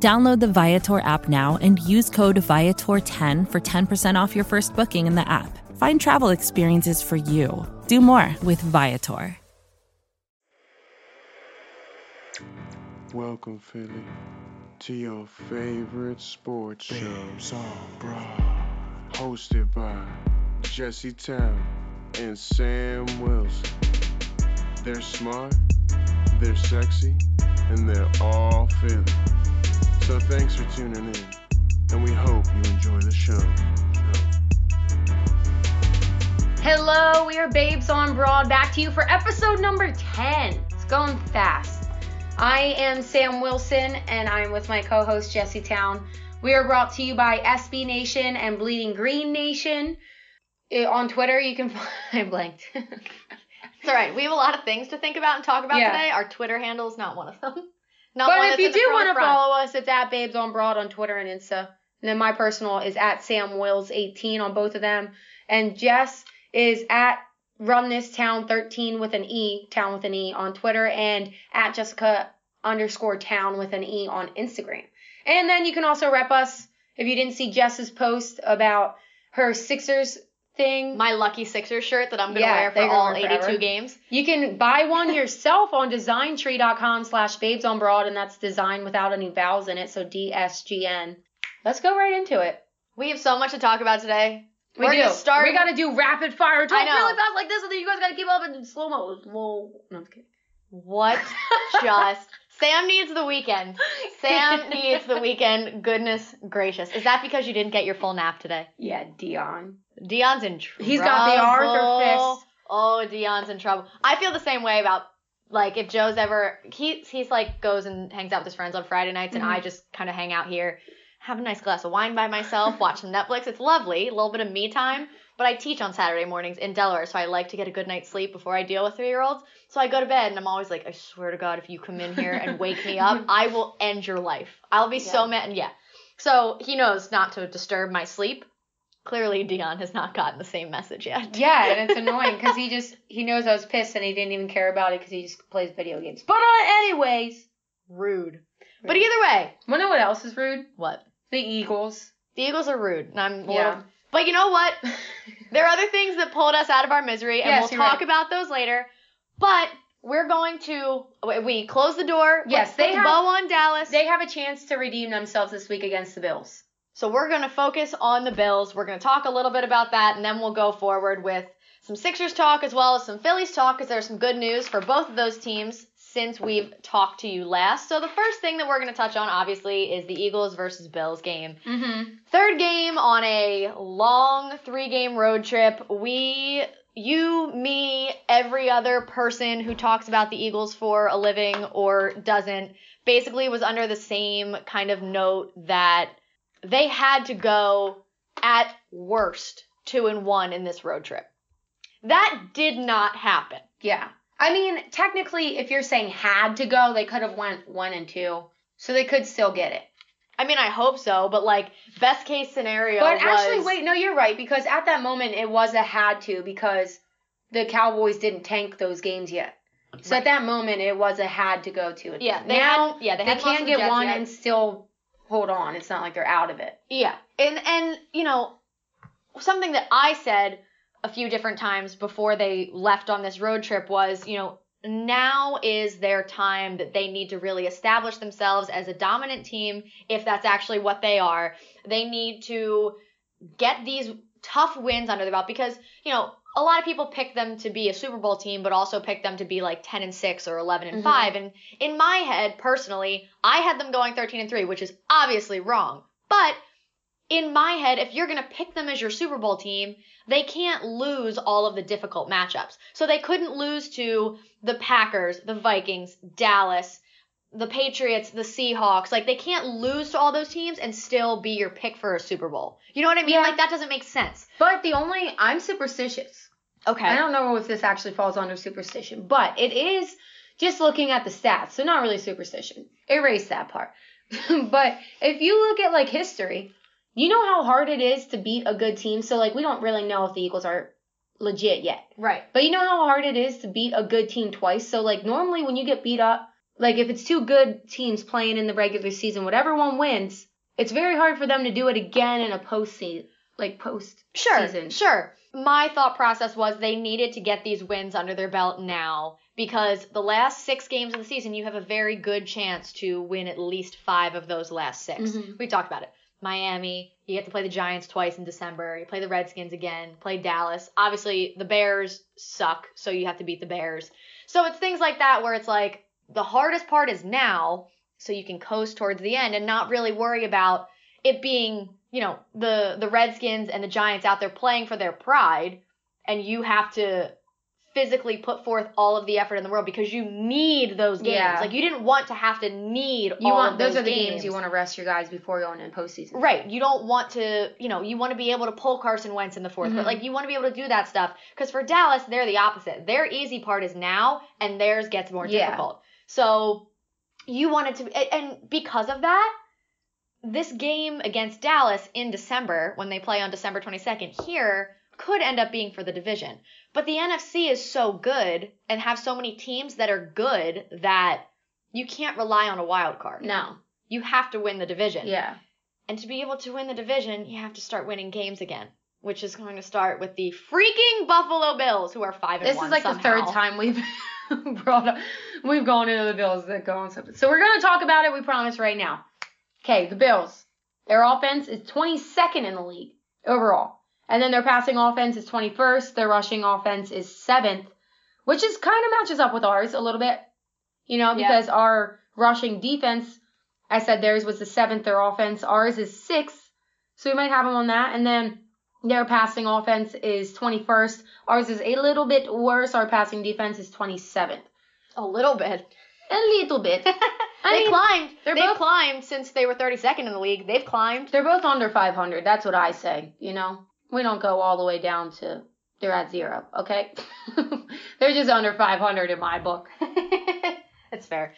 Download the Viator app now and use code Viator10 for 10% off your first booking in the app. Find travel experiences for you. Do more with Viator. Welcome, Philly, to your favorite sports show. Hosted by Jesse Towne and Sam Wilson. They're smart, they're sexy, and they're all Philly. So thanks for tuning in, and we hope you enjoy the show. Hello, we are Babes on Broad back to you for episode number 10. It's going fast. I am Sam Wilson and I'm with my co host Jesse Towne. We are brought to you by SB Nation and Bleeding Green Nation. Eh, on Twitter, you can find blanked. It's all right. We have a lot of things to think about and talk about Yeah. today. Our Twitter handle is not one of them. Not but if you do want to follow us, it's at Babes on Broad on Twitter and Insta. And then my personal is at Sam Wills 18 on both of them. And Jess is at Run This Town 13 with an E, Town with an E on Twitter, and at Jessica underscore Town with an E on Instagram. And then you can also rep us if you didn't see Jess's post about her Sixers thing. my lucky Sixers shirt that I'm gonna Yeah, wear for all 82 forever. games. You can buy one yourself on designtree.com slash babes on broad, and that's design without any vowels in it, so DSGN. Let's go right into it. We have so much to talk about today. We We're do. gonna start. We gotta do rapid fire. Talk really fast like this, and then you guys gotta keep up in slow mo. Slow. No, I'm just kidding. What? Just Sam needs the weekend. Sam needs the weekend. Goodness gracious. Is that because you didn't get your full nap today? Yeah, Dion. Dion's in trouble. He's got the Arthur fist. Oh, Dion's in trouble. I feel the same way about like if Joe's ever he he's like goes and hangs out with his friends on Friday nights and Mhm. I just kind of hang out here, have a nice glass of wine by myself, watch some Netflix. It's lovely, a little bit of me time. But I teach on Saturday mornings in Delaware, so I like to get a good night's sleep before I deal with three year olds. So I go to bed and I'm always like, I swear to God, if you come in here and wake me up, I will end your life. I'll be so Yeah. mad. Yeah. So he knows not to disturb my sleep. Clearly, Dion has not gotten the same message yet. Yeah, and it's annoying because he just he knows I was pissed and he didn't even care about it because he just plays video games. But uh, anyways, Rude. But either way, wanna know what else is rude? what? The Eagles. The Eagles are rude, and I'm Yeah. little. But you know what? There are other things that pulled us out of our misery, and Yes, we'll talk right. about those later. But we're going to we- we close the door. Yes, let's they put the have- bow on Dallas. They have a chance to redeem themselves this week against the Bills. So we're going to focus on the Bills. We're going to talk a little bit about that, and then we'll go forward with some Sixers talk as well as some Phillies talk, because there's some good news for both of those teams since we've talked to you last. So the first thing that we're going to touch on, obviously, is the Eagles versus Bills game. Mm-hmm. Third game on a long three game road trip. We, you, me, every other person who talks about the Eagles for a living or doesn't, basically was under the same kind of note that they had to go at worst two and one in this road trip. That did not happen. Yeah. I mean, technically, if you're saying had to go, they could have went one and two, so they could still get it. I mean, I hope so, but like best case scenario. But actually, wait, no, you're right because at that moment it was a had to because the Cowboys didn't tank those games yet. So Right. at that moment it was a had to go to. Yeah, they now hadn't- yeah, they they, can get one yet. and still hold on. It's not like they're out of it. Yeah, and and you know something that I said a few different times before they left on this road trip was, you know, now is their time that they need to really establish themselves as a dominant team if that's actually what they are. They need to get these tough wins under their belt because, you know, a lot of people pick them to be a Super Bowl team, but also pick them to be like 10 and 6 or 11 and Mhm. 5. And in my head, personally, I had them going 13 and 3, which is obviously wrong. But in my head, if you're going to pick them as your Super Bowl team, they can't lose all of the difficult matchups. So they couldn't lose to the Packers, the Vikings, Dallas, the Patriots, the Seahawks, like they can't lose to all those teams and still be your pick for a Super Bowl. You know what I mean? Yeah. Like that doesn't make sense. But the only I'm superstitious. Okay. I don't know if this actually falls under superstition, but it is just looking at the stats, so not really superstition. Erase that part. but if you look at like history, you know how hard it is to beat a good team. So like we don't really know if the Eagles are legit yet. Right. But you know how hard it is to beat a good team twice. So like normally when you get beat up, like if it's two good teams playing in the regular season, whatever one wins, it's very hard for them to do it again in a post like post Sure. season. Sure. My thought process was they needed to get these wins under their belt now because the last six games of the season, you have a very good chance to win at least five of those last 6 Mhm. We talked about it. Miami, you get to play the Giants twice in December. You play the Redskins again, play Dallas. Obviously, the Bears suck, so you have to beat the Bears. So it's things like that where it's like the hardest part is now, so you can coast towards the end and not really worry about it being, you know, the the Redskins and the Giants out there playing for their pride, and you have to physically put forth all of the effort in the world because you need those games. Yeah. Like you didn't want to have to need You all want of those, those are the games. you want to rest your guys before going in postseason. Right. You don't want to, you know, you want to be able to pull Carson Wentz in the 4th Mhm. But like you want to be able to do that stuff because for Dallas, they're the opposite. Their easy part is now, and theirs gets more Yeah. difficult. So you wanted to, and because of that, this game against Dallas in December, when they play on December 22nd here, could end up being for the division. But the NFC is so good and have so many teams that are good that you can't rely on a wild card. No. You have to win the division. Yeah. And to be able to win the division, you have to start winning games again, which is going to start with the freaking Buffalo Bills, who are five and This one. This is like the third time we've brought up, we've gone into the Bills that go on something. So we're gonna talk about it. We promise right now. Okay, the Bills. Their offense is 22nd in the league overall, and then their passing offense is 21st. Their rushing offense is seventh, which is kind of matches up with ours a little bit. You know, Yeah. because our rushing defense, I said theirs was the seventh. Their offense, ours is sixth. So we might have them on that, and then. Their passing offense is 21st. Ours is a little bit worse. Our passing defense is 27th. A little bit. A little bit. They mean, climbed. they're They've both- climbed since they were 32nd in the league. They've climbed. They're both under 500. That's what I say. You know, we don't go all the way down to they're at zero. Okay, they're just under 500 in my book. That's fair.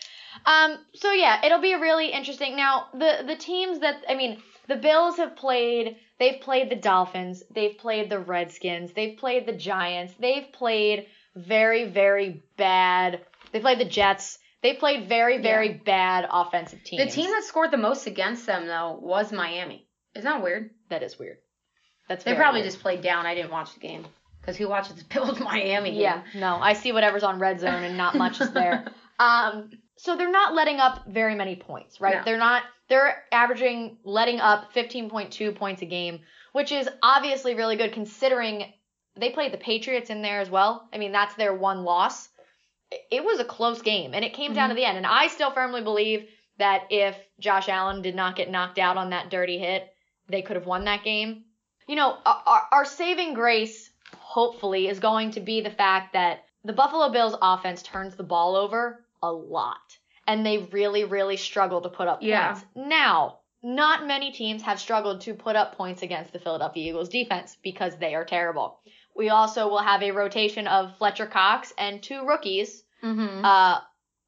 Um, so yeah, it'll be really interesting. Now, the the teams that I mean, the Bills have played. They've played the Dolphins. They've played the Redskins. They've played the Giants. They've played very very bad. They played the Jets. They played very very bad offensive teams. The team that scored the most against them though was Miami. Isn't that weird? that is weird. That's They probably weird. just played down. I didn't watch the game because who watches the Bills Miami game? Yeah, no, I see whatever's on red zone and not much is there. Um, so they're not letting up very many points, right? No. They're not. They're averaging letting up 15.2 points a game, which is obviously really good considering they played the Patriots in there as well. I mean, that's their one loss. It- was a close game, and it came down to mm-hmm. the end. And I still firmly believe that if Josh Allen did not get knocked out on that dirty hit, they could have won that game. You know, our, our saving grace, hopefully, is going to be the fact that the Buffalo Bills offense turns the ball over a lot. And they really, really struggle to put up Yeah. points. Now, not many teams have struggled to put up points against the Philadelphia Eagles defense because they are terrible. We also will have a rotation of Fletcher Cox and two rookies Mm-hmm. uh,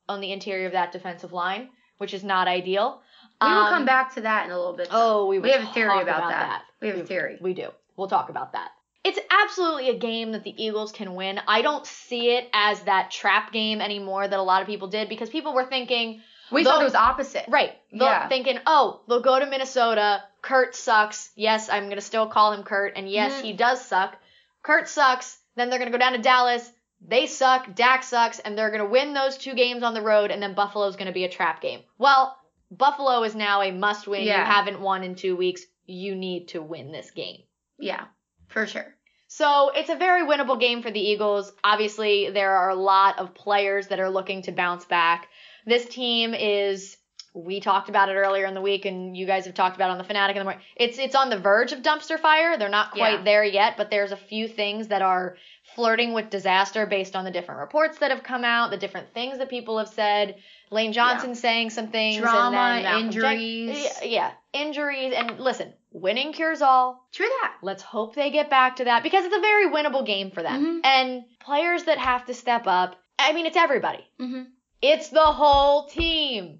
on the interior of that defensive line, which is not ideal. we will Um, come back to that in a little bit. though. Oh, we, we have a theory talk about, that. We have a theory. We do. We'll talk about that. It's absolutely a game that the Eagles can win. I don't see it as that trap game anymore that a lot of people did because people were thinking, We thought it was opposite. right, they'll Yeah. thinking, oh, they'll go to Minnesota. Kurt sucks. Yes, I'm going to still call him Kurt. And yes, Mhm. he does suck. Kurt sucks. Then they're going to go down to Dallas. They suck. Dak sucks. And they're going to win those two games on the road. And then Buffalo's going to be a trap game. Well, Buffalo is now a must win. Yeah. You haven't won in two weeks. You need to win this game. Yeah, for sure. So it's a very winnable game for the Eagles. Obviously, there are a lot of players that are looking to bounce back. This team is we talked about it earlier in the week and you guys have talked about it on the Fanatic in the morning. It's it's on the verge of dumpster fire. They're not quite Yeah. there yet, but there's a few things that are flirting with disaster based on the different reports that have come out, the different things that people have said. Lane Johnson saying some things. Drama, injuries. yeah, yeah, injuries. And listen, winning cures all. True that. Let's hope they get back to that because it's a very winnable game for them. Mhm. And players that have to step up, I mean, it's everybody. Mm-hmm. It's the whole team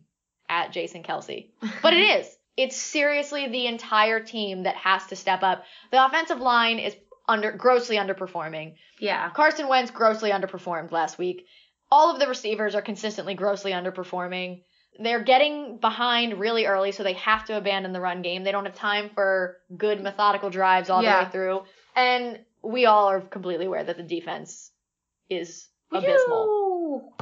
at Jason Kelce. But it is. It's seriously the entire team that has to step up. The offensive line is under grossly underperforming. Yeah. Carson Wentz grossly underperformed last week. All of the receivers are consistently grossly underperforming. They're getting behind really early, so they have to abandon the run game. They don't have time for good methodical drives all the way through. And we all are completely aware that the defense is abysmal.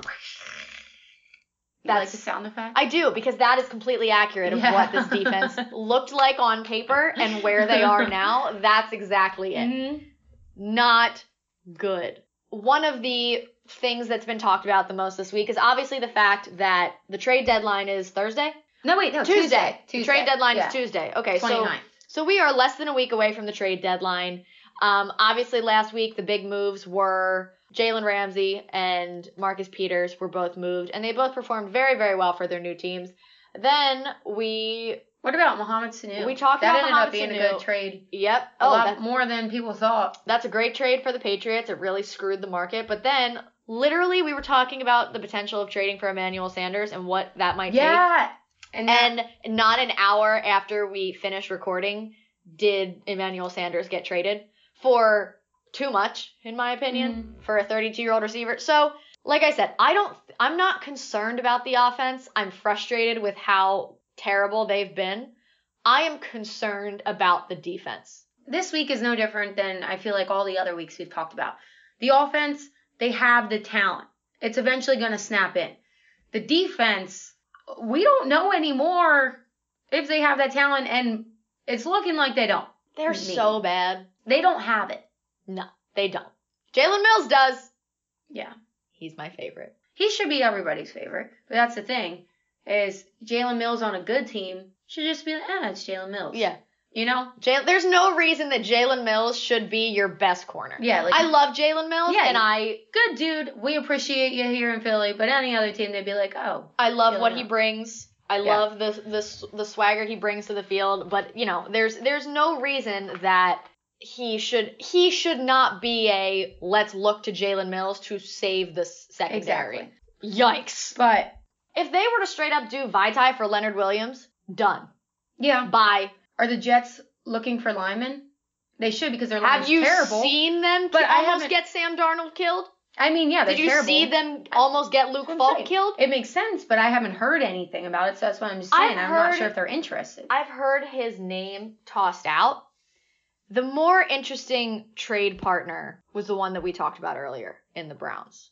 You like That's- the sound effect? I do because that is completely accurate of Yeah. what this defense looked like on paper and where they are now. That's exactly it. Mhm. Not good. One of the things that's been talked about the most this week is obviously the fact that the trade deadline is Thursday. No, wait, no, Tuesday. Tuesday. The trade deadline yeah. is Tuesday. Okay, so so we are less than a week away from the trade deadline. Um, obviously, last week the big moves were Jalen Ramsey and Marcus Peters were both moved, and they both performed very, very well for their new teams. Then we, What about Mohamed Sanu? We talked that about ended Mohamed up being a good trade. yep, A oh, lot more than people thought. that's a great trade for the Patriots. It really screwed the market. But then, literally, we were talking about the potential of trading for Emmanuel Sanders and what that might take. Yeah. And, that- And not an hour after we finished recording, did Emmanuel Sanders get traded for too much, in my opinion, mm-hmm. for a 32 year old receiver. So, like I said, I don't, I'm not concerned about the offense. I'm frustrated with how terrible they've been. I am concerned about the defense. this week is no different than I feel like all the other weeks we've talked about. The offense, they have the talent. It's eventually going to snap in. The defense, we don't know anymore if they have that talent, and it's looking like they don't. They're so bad. They don't have it. No, they don't. Jalen Mills does. Yeah. He's my favorite. He should be everybody's favorite. But that's the thing, is Jalen Mills on a good team should just be like, ah, it's Jalen Mills. Yeah. You know? Jay, there's no reason that Jalen Mills should be your best corner. Yeah, like I love Jalen Mills, Yeah, and I good dude. We appreciate you here in Philly, but any other team they'd be like, oh, I love Jalen what he brings. I Yeah. love the, the the swagger he brings to the field, but you know, there's there's no reason that he should he should not be a let's look to Jalen Mills to save the secondary. exactly. Yikes! But If they were to straight up do Vaitai for Leonard Williams, done. yeah, Bye. are the Jets looking for linemen? They should because their line's Have you terrible. seen them But I almost get Sam Darnold killed? I mean, yeah, they're Did you terrible. see them almost get Luke what Falk saying. killed? It makes sense, but I haven't heard anything about it, so that's why I'm just I've saying. I'm not sure if they're interested. I've heard his name tossed out. The more interesting trade partner was the one that we talked about earlier in the Browns.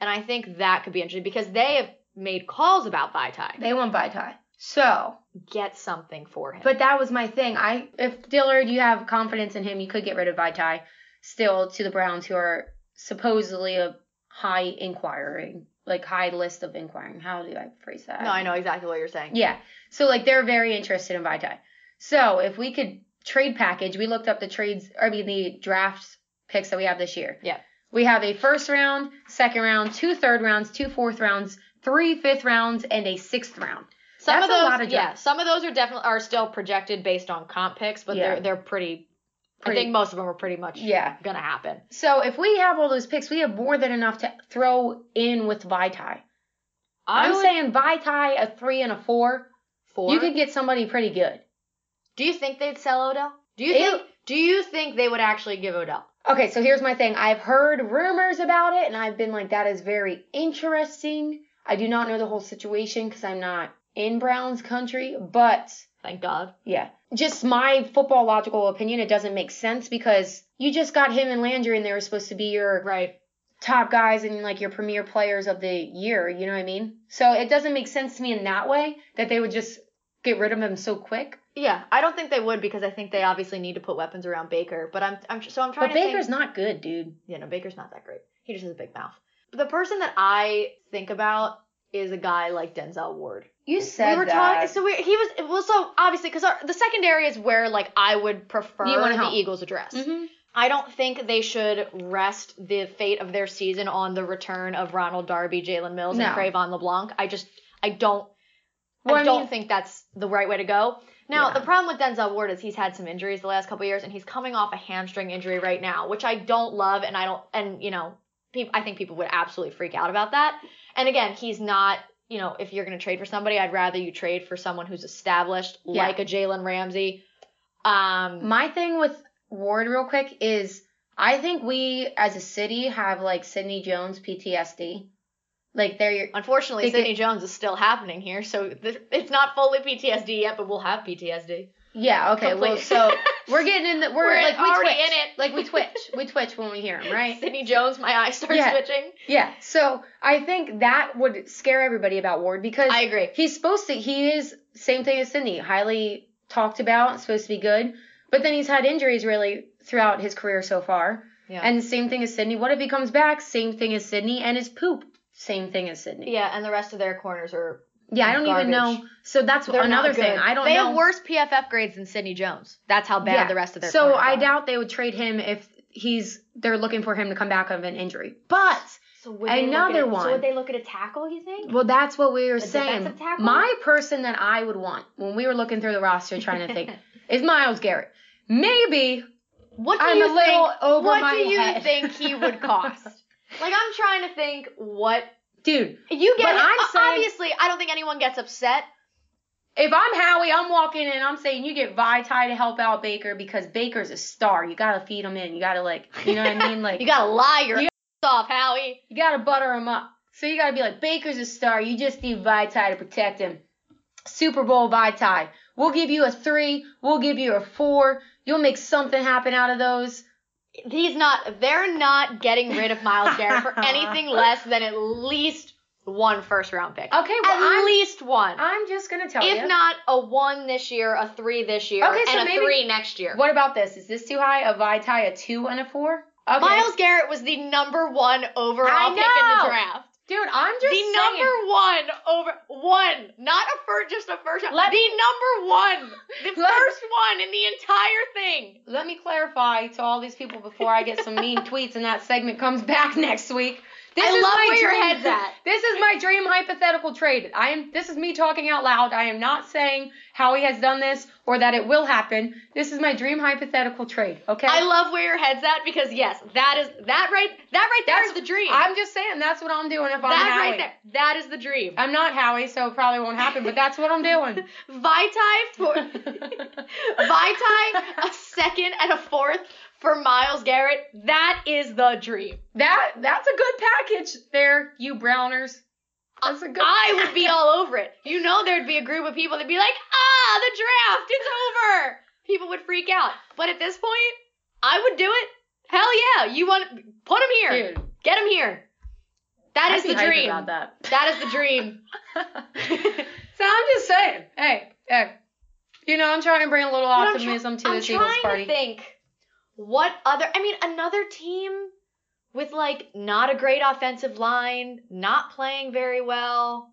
And I think that could be interesting because they have made calls about Vaitai. They want Vaitai. So, Get something for him. but that was my thing. I if Dillard, you have confidence in him, you could get rid of Vaitai still to the Browns, who are supposedly a high inquiring, like high list of inquiring. How do I phrase that? no, I know exactly what you're saying. Yeah. So like they're very interested in Vaitai. So if we could trade package, we looked up the trades, I mean the draft picks that we have this year. Yeah. We have a first round, second round, two third rounds, two fourth rounds, three fifth rounds, and a sixth round. Some That's of those, a lot of yeah, some of those are definitely are still projected based on comp picks, but Yeah. they're they're pretty, Pretty- I think most of them are pretty much Yeah. gonna happen. So if we have all those picks, we have more than enough to throw in with Vaitai. I I'm would- saying Vaitai a three and a four. four. You could get somebody pretty good. Do you think they'd sell Odell? Do you It- think do you think they would actually give Odell? Okay, so here's my thing. I've heard rumors about it, and I've been like, that is very interesting. I do not know the whole situation because I'm not in Browns country, but Thank God. yeah, just my football logical opinion, it doesn't make sense because you just got him and Landry, and they were supposed to be your Right. top guys and like your premier players of the year. You know what I mean? So it doesn't make sense to me in that way that they would just get rid of him so quick. Yeah, I don't think they would because I think they obviously need to put weapons around Baker. But I'm, I'm so I'm trying But to Baker's think. not good, dude. Yeah, no, Baker's not that great. He just has a big mouth. But The person that I think about is a guy like Denzel Ward. You said we were that. talking. So we, he was well. So obviously, because the secondary is where like I would prefer You wanna the help. Eagles address. hmm I don't think they should rest the fate of their season on the return of Ronald Darby, Jalen Mills, No. and Cre'Von LeBlanc. I just, I don't, Well, I, I don't think that's the right way to go. Now, Yeah. the problem with Denzel Ward is he's had some injuries the last couple years, and he's coming off a hamstring injury right now, which I don't love, and I don't, and you know, I think people would absolutely freak out about that. And again, he's not. You know, if you're going to trade for somebody, I'd rather you trade for someone who's established, Yeah. like a Jalen Ramsey. Um, My thing with Ward, real quick, is I think we as a city have like Sidney Jones PTSD. Like they're Unfortunately, could- Sidney Jones is still happening here, so th- it's not fully PTSD yet, but we'll have PTSD. yeah okay well so we're getting in the we're, We're like we already twitch in it. like we twitch we twitch when we hear him right Sidney Jones, my eyes start Yeah. switching. yeah so I think that would scare everybody about Ward because I agree. he's supposed to he is same thing as Sidney highly talked about supposed to be good but then he's had injuries really throughout his career so far Yeah. and same thing as Sidney what if he comes back same thing as Sidney and his poop same thing as Sidney. yeah, and the rest of their corners are. Yeah, I don't even know. So that's They're another thing. I don't they know. have worse PFF grades than Sidney Jones. That's how bad Yeah. the rest of their. So I are. doubt they would trade him if he's they're looking for him to come back of an injury. But So another at, one. So would they look at a tackle? You think? well, that's what we were A saying. My person that I would want when we were looking through the roster trying to think is Myles Garrett. Maybe What do I'm you a little think? over what my do you head. think he would cost? Like I'm trying to think what dude, you get. But I'm saying- obviously, I don't think anyone gets upset. if I'm Howie, I'm walking in and I'm saying you get Vaitai to help out Baker because Baker's a star. You gotta feed him in. You gotta like, you know what I mean? Like You gotta lie your You ass off, Howie. You gotta butter him up. So you gotta be like, Baker's a star. You just need Vaitai to protect him. Super Bowl Vaitai. We'll give you a three. We'll give you a four. You'll make something happen out of those. He's not. They're not getting rid of Myles Garrett for anything less than at least one first round pick. Okay, well, at I'm, least one. I'm just gonna tell if you. If not a one this year, a three this year, Okay, so and a maybe- three next year. What about this? Is this too high? A Vaitai, a two, and a four? Okay. Myles Garrett was the number one overall pick in the draft. Dude, I'm just the saying. number one over one, not a first, just a first. Let- the number one, the first one in the entire thing. Let me clarify to all these people before I get some mean tweets and that segment comes back next week. This I is love my where your dream. head's at. This is my dream hypothetical trade. I am. This is me talking out loud. I am not saying how he has done this or that it will happen. This is my dream hypothetical trade. Okay. I love where your head's at because yes, that is that right. That right there is That's- the dream. I'm just saying that's what I'm doing if I'm that right there. That is the dream. I'm not Howie, so it probably won't happen. But that's what I'm doing. Vaitai for Vaitai, a second and a fourth for Myles Garrett. That is the dream. that that's a good package there, you Browners. That's a good. I would be all over it. You know, there'd be a group of people that'd be like, ah, the draft, it's over. People would freak out. But at this point, I would do it. Hell yeah. You want put him here. Dude, Get him here. That I'd is the dream. About that. That is the dream. so I'm just saying, hey, hey, you know, I'm trying to bring a little I'm try- optimism to I'm this Eagles trying party. to think what other I mean another team with like not a great offensive line, not playing very well.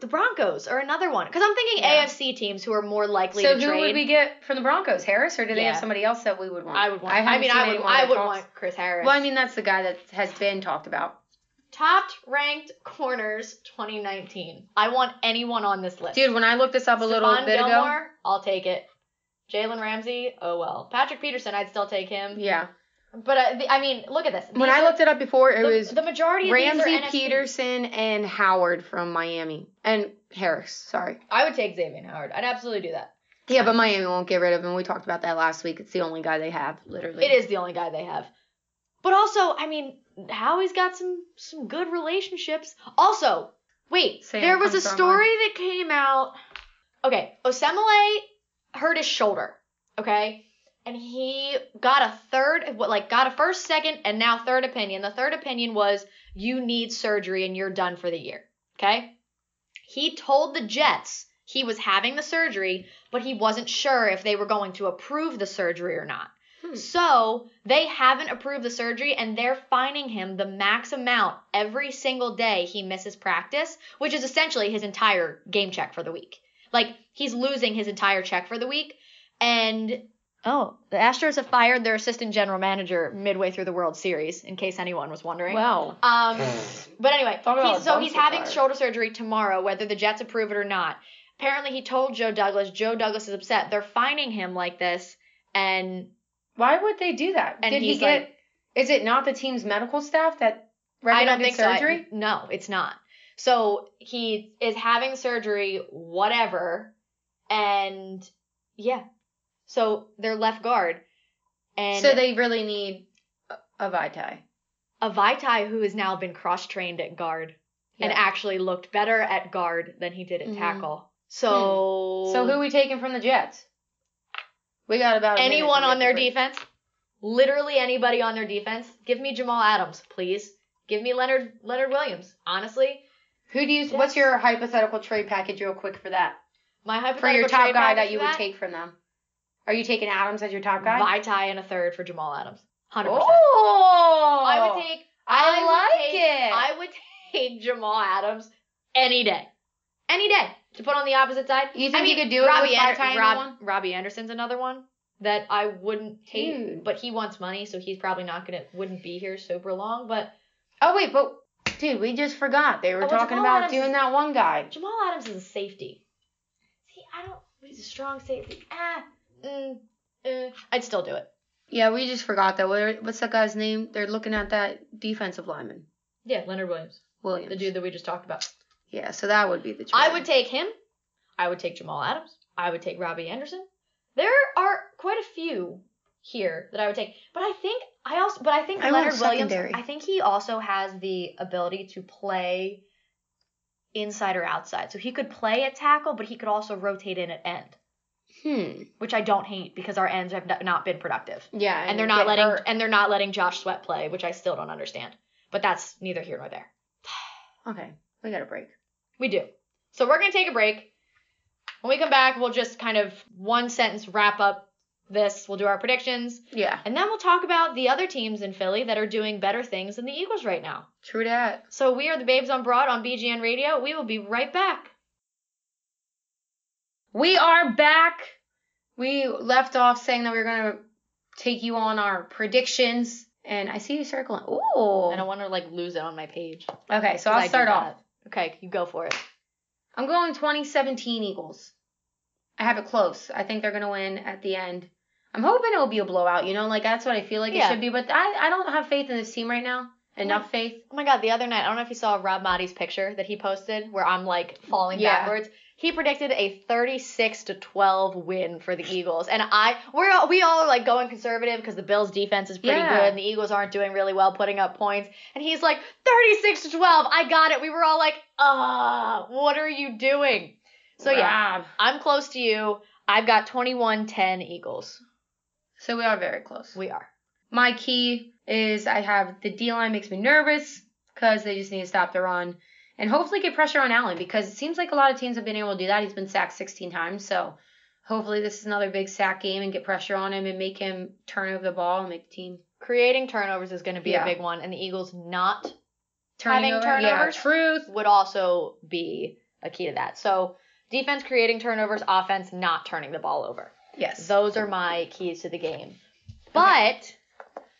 The Broncos are another one because I'm thinking Yeah. AFC teams who are more likely So to who trade. would we get from the Broncos? Harris, or do they have somebody else that we would want? I would want. I, haven't mean, I would. more I would talks. want Chris Harris. Well, I mean, that's the guy that has been talked about. top ranked corners 2019. I want anyone on this list. Dude, when I looked this up a little Stephon bit ago, I'll take it. Jalen Ramsey, oh well. Patrick Peterson, I'd still take him. yeah. But uh, the, I mean, look at this. When I are- looked it up before, it the, was the majority of these are Ramsey, Peterson, and Howard from Miami, and Harris. Sorry. I would take Xavier Howard. I'd absolutely do that. Yeah, but Miami won't get rid of him. We talked about that last week. It's the only guy they have, literally. It is the only guy they have. But also, I mean, Howie's got some some good relationships. Also, wait, Sam there was a story that came out. Okay, Osemele hurt his shoulder. Okay, and he got a third, what like got a first, second, and now third opinion. The third opinion was you need surgery and you're done for the year. Okay, he told the Jets he was having the surgery, but he wasn't sure if they were going to approve the surgery or not. Hmm. So they haven't approved the surgery and they're fining him the max amount every single day he misses practice, which is essentially his entire game check for the week. Like he's losing his entire check for the week. And Oh, the Astros have fired their assistant general manager midway through the World Series, in case anyone was wondering. Wow. Um, but anyway, he's, so he's having fire. shoulder surgery tomorrow, whether the Jets approve it or not. Apparently, he told Joe Douglas. Joe Douglas is upset. They're fining him like this, and Why would they do that? And Did he get? like- is it not the team's medical staff that I don't recommended think so. I- surgery? no, it's not. So he is having surgery, whatever, and yeah. So they're left guard, and so they really need a, Vaitai. a Vaitai who has now been cross trained at guard and actually looked better at guard than he did at Mhm. tackle. So So who we taking from the Jets? We got about anyone on their defense, literally anybody on their defense. Give me Jamal Adams, please. Give me Leonard Leonard Williams. Honestly, Who do you? Yes. What's your hypothetical trade package, real quick, for that? my hypothetical For your top trade guy that you would take from them. Are you taking Adams as your top guy? Vaitai and a third for Jamal Adams. Hundred percent. Oh, I would take. I would like take- it. I would take Jamal Adams any day, any day to put on the opposite side. You think I mean, you could do it Robbie with Ander- Vaitai Rob- one? Robbie Anderson's another one that I wouldn't take, Dude. but he wants money, so he's probably not gonna wouldn't be here super long. But Oh wait, but dude, we just forgot they were Oh, well, talking Jamal about Adams- doing that one guy. Jamal Adams is a safety. See, I don't. He's a strong safety. Ah, mm, uh, I'd still do it. Yeah, we just forgot that. What- What's that guy's name? They're looking at that defensive lineman, Yeah, Leonard Williams, Williams. the dude that we just talked about. Yeah, so that would be the. Trade. I would take him. I would take Jamal Adams. I would take Robbie Anderson. There are quite a few here that I would take, but I think I also, but I think I Leonard Williams. secondary. I think he also has the ability to play inside or outside. So he could play at tackle, but he could also rotate in at end, Hmm. which I don't hate because our ends have not- been productive, Yeah, and they're not letting hurt. and they're not letting Josh Sweat play, which I still don't understand. But that's neither here nor there. Okay, we got a break. We do. So we're going to take a break. When we come back, we'll just kind of one sentence wrap up this. We'll do our predictions. Yeah, And then we'll talk about the other teams in Philly that are doing better things than the Eagles right now. true that. So we are the Babes on Broad on BGN Radio. We will be right back. We are back. We left off saying that we were gonna take you on our predictions, and I see you circling. Ooh. And I want to like lose it on my page. Okay, so I I'll do start off. Okay, you go for it. I'm going 2017 Eagles. I have it close. I think they're gonna win at the end. I'm hoping it'll be a blowout. You know, like that's what I feel like Yeah. it should be. But I I don't have faith in this team right now. Enough faith. Oh my god, the other night, I don't know if you saw Rob Maaddi's picture that he posted where I'm like falling Yeah. backwards. He predicted a 36 to 12 win for the Eagles. And I we're all, we all are like going conservative because the Bills defense is pretty Yeah. good and the Eagles aren't doing really well putting up points. And he's like 36 to 12. I got it. We were all like, "Ah, what are you doing?" So yeah, Rob. I'm close to you. I've got 21-10 Eagles. So we are very close. We are. My key is I have the D line makes me nervous because they just need to stop the run and hopefully get pressure on Allen because it seems like a lot of teams have been able to do that. He's been sacked 16 times, so hopefully this is another big sack game and get pressure on him and make him turn over the ball and make the team Creating turnovers is going to be Yeah. a big one and the Eagles not turning Having over. turnovers? Yeah, truth. would also be a key to that. So defense creating turnovers, offense not turning the ball over. Yes. Those are my keys to the game. But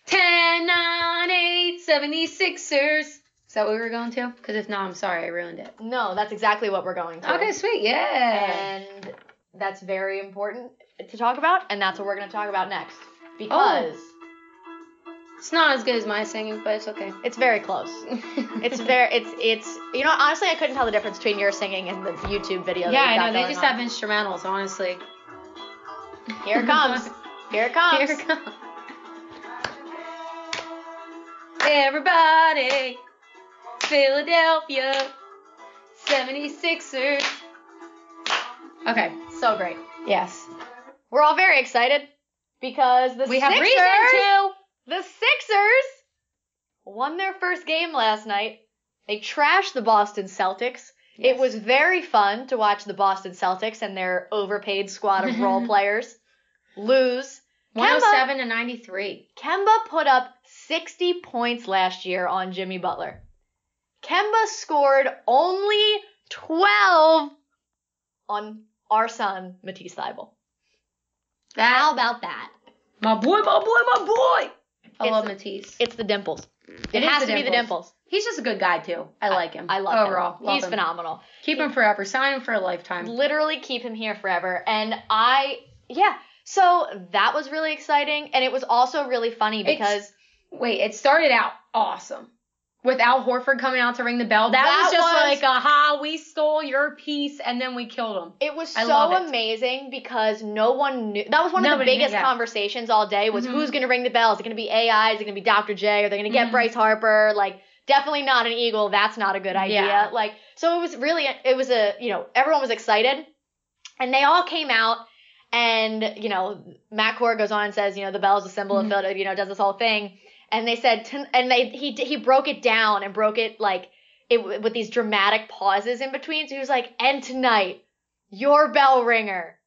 10, 9, 8, 76ers. Is that what we were going to? Because if not, I'm sorry, I ruined it. no, that's exactly what we're going to. Okay, sweet. Yeah. And that's very important to talk about, and that's what we're going to talk about next. Because oh. It's not as good as my singing, but it's okay. it's very close. It's very, it's, it's, you know, honestly, I couldn't tell the difference between your singing and the YouTube video. yeah, I know. They just on. have instrumentals, honestly. Here it comes. Here it comes. Here it comes. Everybody, Philadelphia, 76ers. Okay, So great. yes. We're all very excited because the We have reason to. The Sixers won their first game last night. They trashed the Boston Celtics. It was very fun to watch the Boston Celtics and their overpaid squad of role players lose. 107 to 93. Kemba put up 60 points last year on Jimmy Butler. Kemba scored only 12 on our son, Matisse Thybulle. That How about that? my boy, my boy, my boy. I It's- love Matisse. It's the dimples. It has the to be the dimples. He's just a good guy too. I like him. I love overall. him. Love He's him. phenomenal. Keep him forever. Sign him for a lifetime. Literally keep him here forever. And I, yeah. So that was really exciting, and it was also really funny It's- because Wait, it started out awesome. With Al Horford coming out to ring the bell. That, That was just was- like, aha, we stole your piece and then we killed him. It was I so it. amazing because no one knew. That was one of the Nobody knew, biggest yeah. conversations all day was Mhm. who's going to ring the bell? Is it going to be AI? Is it going to be Dr. J? Are they going to get Mhm. Bryce Harper? Like, definitely not an Eagle. That's not a good idea. Yeah. Like, so it was really, it was a, you know, everyone was excited. And they all came out. And, you know, Matt Cord goes on and says, you know, the bell is a symbol Mhm. of Philadelphia, you know, does this whole thing. And they said, and they, he, he broke it down and broke it like, it with these dramatic pauses in between. So he was like, and tonight, your bell ringer,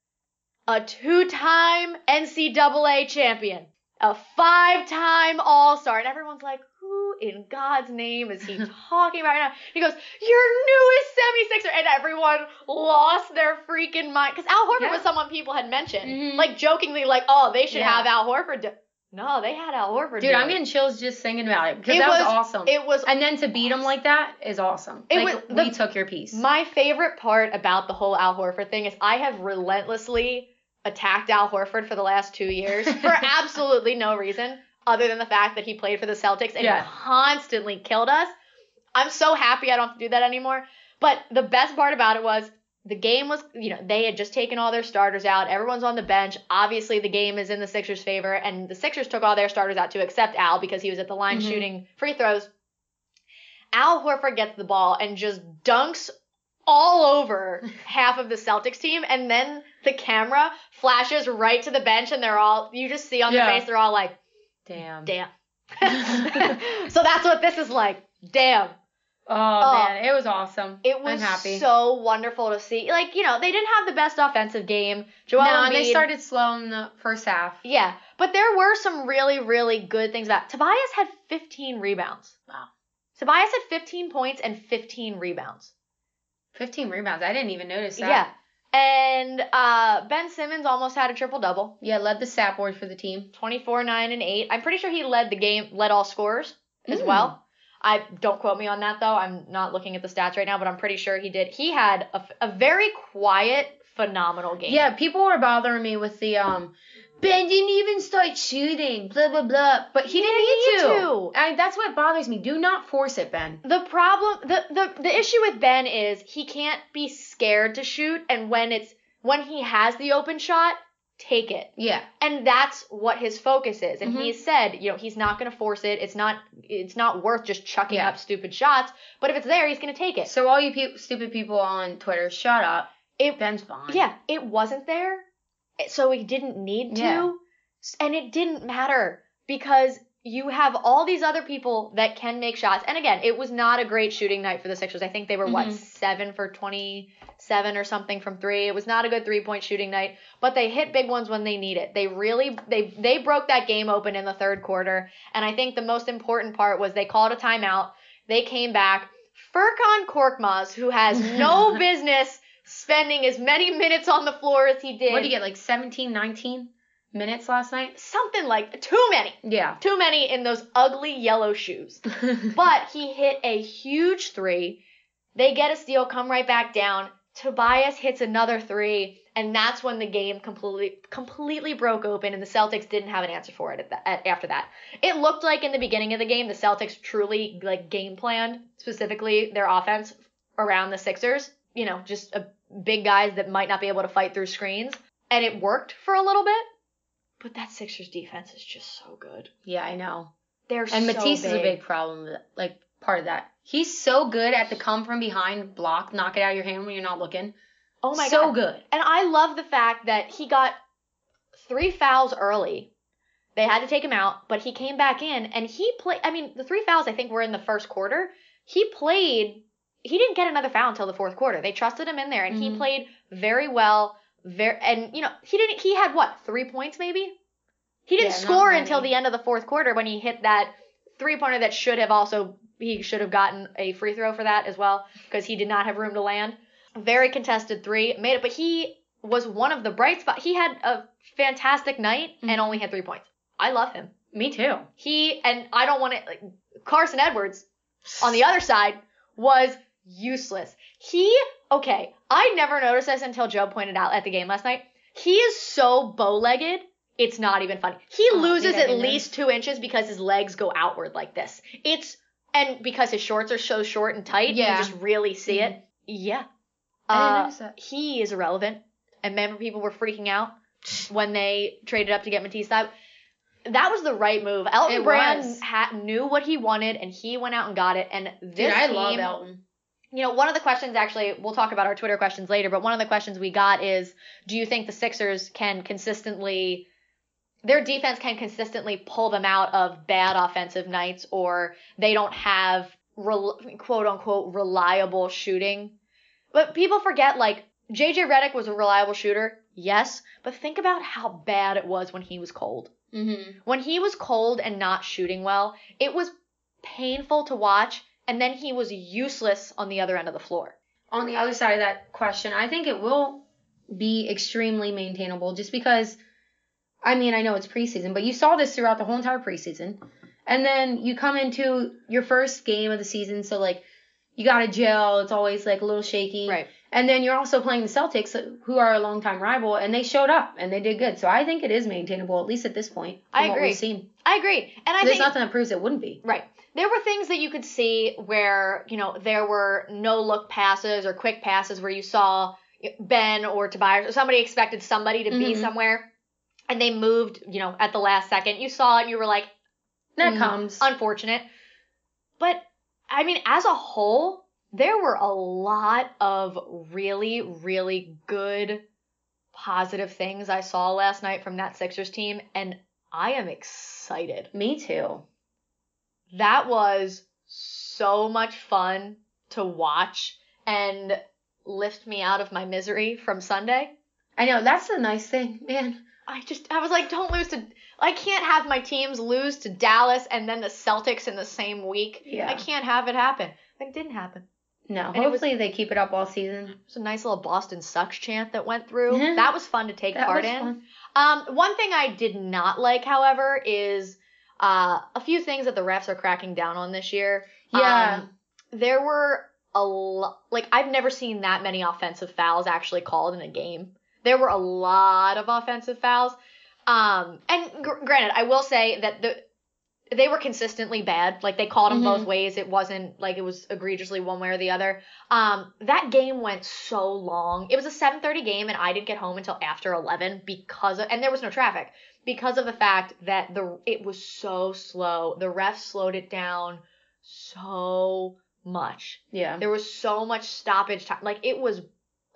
a two-time NCAA champion, a five-time All-Star, and everyone's like, who in God's name is he talking about right now? He goes, your newest 76er, and everyone lost their freaking mind because Al Horford Yeah. was someone people had mentioned, Mhm. like jokingly, like, oh, they should Yeah. have Al Horford. No, they had Al Horford. Dude, I'm it. getting chills just thinking about it because that was, was- awesome. It was and then to beat him like that is awesome. It like, was- we the- took your piece. My favorite part about the whole Al Horford thing is I have relentlessly attacked Al Horford for the last two years for absolutely no reason other than the fact that he played for the Celtics and Yeah. constantly killed us. I'm so happy I don't have to do that anymore. But the best part about it was the game was, you know, they had just taken all their starters out. Everyone's on the bench. Obviously, the game is in the Sixers' favor, and the Sixers took all their starters out to except Al because he was at the line Mhm. shooting free throws. Al Horford gets the ball and just dunks all over half of the Celtics team, and then the camera flashes right to the bench, and they're all you just see on their face, they're all like, Damn. "Damn." so that's what this is like. Damn. Oh, Oh. man, it was awesome. It was so wonderful to see. Like, you know, they didn't have the best offensive game. Joel no, Embiid, and they started slow in the first half. Yeah, but there were some really, really good things about Tobias had 15 rebounds. Wow. Tobias had 15 points and 15 rebounds. 15 rebounds. I didn't even notice that. Yeah. And uh, Ben Simmons almost had a triple double. Yeah, led the stat board for the team. 24, 9, and 8. I'm pretty sure he led the game, led all scorers as Mm. well. I don't quote me on that though. I'm not looking at the stats right now, but I'm pretty sure he did. He had a, a very quiet, phenomenal game. Yeah, people were bothering me with the um Ben didn't even start shooting, blah blah blah. But he, He didn't need need to. to. I, that's what bothers me. Do not force it, Ben. The problem, the, the the issue with Ben is he can't be scared to shoot, and when it's when he has the open shot, take it. Yeah. and that's what his focus is and Mhm. he said you know he's not going to force it it's not it's not worth just chucking Yeah. up stupid shots but if it's there he's going to take it So all you pe- stupid people on Twitter, shut up. it Ben's fine. yeah it wasn't there so he didn't need to Yeah. And it didn't matter because you have all these other people that can make shots. And again it was not a great shooting night for the Sixers. I think they were what Mhm. 7 for 27 or something from 3 it was not a good three point shooting night but they hit big ones when they need it. They really they they broke that game open in the third quarter. And I think the most important part was they called a timeout. They came back. Furkan Korkmaz who has no business spending as many minutes on the floor as he did. What did you get, like 17, 19 minutes last night? something like too many Yeah. too many in those ugly yellow shoes. But he hit a huge three. They get a steal, come right back down. Tobias hits another three, and that's when the game completely completely broke open, and the Celtics didn't have an answer for it at the, at, after that. It looked like in the beginning of the game, the Celtics truly like game planned specifically their offense around the Sixers. You know, just a, big guys that might not be able to fight through screens, and it worked for a little bit. But that Sixers defense is just so good. yeah, I know. They're And so Matisse is a big. big problem, like part of that. He's so good at the come from behind block, knock it out of your hand when you're not looking. Oh my so god. So good. And I love the fact that he got three fouls early. They had to take him out, but he came back in and he played. I mean, the three fouls I think were in the first quarter. He played. He didn't get another foul until the fourth quarter. They trusted him in there, and he Mhm. played very well. Very, and you know, he didn't. He had what three points maybe. He didn't Yeah, score until the end of the fourth quarter when he hit that three pointer that should have also he should have gotten a free throw for that as well because he did not have room to land. Very contested three, made it, but he was one of the bright spots. He had a fantastic night and Mhm. only had three points. I love him. Me too. He and I don't want to like Carson Edwards on the other side was useless. He okay, I never noticed this until Joe pointed out at the game last night. He is so bow-legged, it's not even funny. He Oh, loses at least two inches because his legs go outward like this. It's and because his shorts are so short and tight, Yeah. you just really see it. Yeah. I didn't Uh, notice that. he is irrelevant. And remember, people were freaking out when they traded up to get Matisse. That that was the right move. Elton It Brand ha- knew what he wanted, and he went out and got it. And this Dude, I team, love Elton. You know, one of the questions actually, we'll talk about our Twitter questions later, but one of the questions we got is, do you think the Sixers can consistently, their defense can consistently pull them out of bad offensive nights, or they don't have rel- quote unquote reliable shooting? But people forget, like, JJ Redick was a reliable shooter, yes, but think about how bad it was when he was cold. Mm-hmm. When he was cold and not shooting well, it was painful to watch, and then he was useless on the other end of the floor. On the other side of that question, I think it will be extremely maintainable just because, I mean, I know it's preseason, but you saw this throughout the whole entire preseason. And then you come into your first game of the season, so like you got to gel. It's always like a little shaky. Right. And then you're also playing the Celtics, who are a longtime rival, and they showed up and they did good. So I think it is maintainable, at least at this point. I agree. I agree. And I There's think nothing that proves it wouldn't be. right. There were things that you could see where, you know, there were no look passes or quick passes where you saw Ben or Tobias or somebody expected somebody to be Mhm. somewhere and they moved, you know, at the last second. You saw it, and you were like, That Mm, comes. unfortunate. But I mean, as a whole, there were a lot of really, really good positive things I saw last night from that Sixers team, and I am excited. Me too. That was so much fun to watch and lift me out of my misery from Sunday. I know that's the nice thing, man. I just I was like, don't lose to I can't have my teams lose to Dallas and then the Celtics in the same week. Yeah. I can't have it happen. It didn't happen. No, And it was- hopefully they keep it up all season. It was a nice little Boston sucks chant that went through. That was fun to take That part in. fun. Um, one thing I did not like, however, is uh, a few things that the refs are cracking down on this year. Yeah. Um, there were a lot, like, I've never seen that many offensive fouls actually called in a game. There were a lot of offensive fouls. Um, and gr- granted, I will say that the they were consistently bad. Like they called them Mhm. both ways. It wasn't like it was egregiously one way or the other. Um, that game went so long. It was a 7:30 game, and I didn't get home until after 11 because of, and there was no traffic because of the fact that the it was so slow. The refs slowed it down so much. Yeah. There was so much stoppage time. Like it was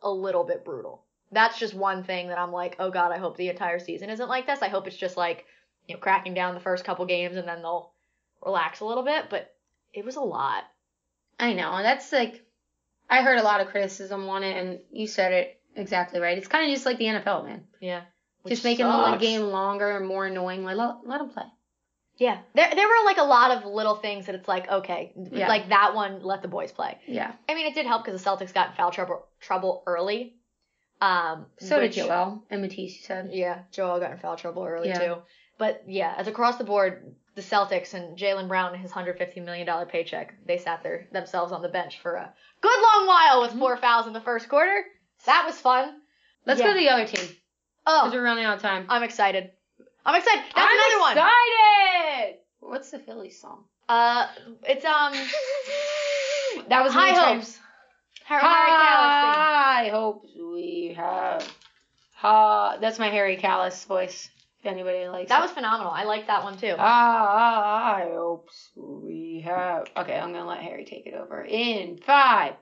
a little bit brutal. That's just one thing that I'm like, oh god, I hope the entire season isn't like this. I hope it's just like, you know, cracking down the first couple games and then they'll relax a little bit. But it was a lot. I know. That's like, I heard a lot of criticism on it, and you said it exactly right. It's kind of just like the NFL, man. Yeah. Just making the game longer and more annoying. Like, let, let them play. Yeah. There there were like a lot of little things that it's like, okay, Yeah. like that one, let the boys play. Yeah. I mean, it did help because the Celtics got in foul trouble trouble early. Um, So which- did Joel and Matisse, you said. Yeah, Joel got in foul trouble early Yeah. too. But yeah, as across the board, the Celtics and Jaylen Brown and his hundred fifty million dollar paycheck, they sat there themselves on the bench for a good long while with four fouls in the first quarter. That was fun. Let's Yeah. go to the other team because Oh, we're running out of time. I'm excited. I'm excited. That's another one. I'm another one. excited. What's the Phillies song? Uh, it's um That was High me and Hopes. Harry Kalas singing. High hopes we have. Ha, that's my Harry Kalas voice. If anybody likes That it. was phenomenal. I liked that one too. High hopes we have. Okay, I'm gonna let Harry take it over. In five,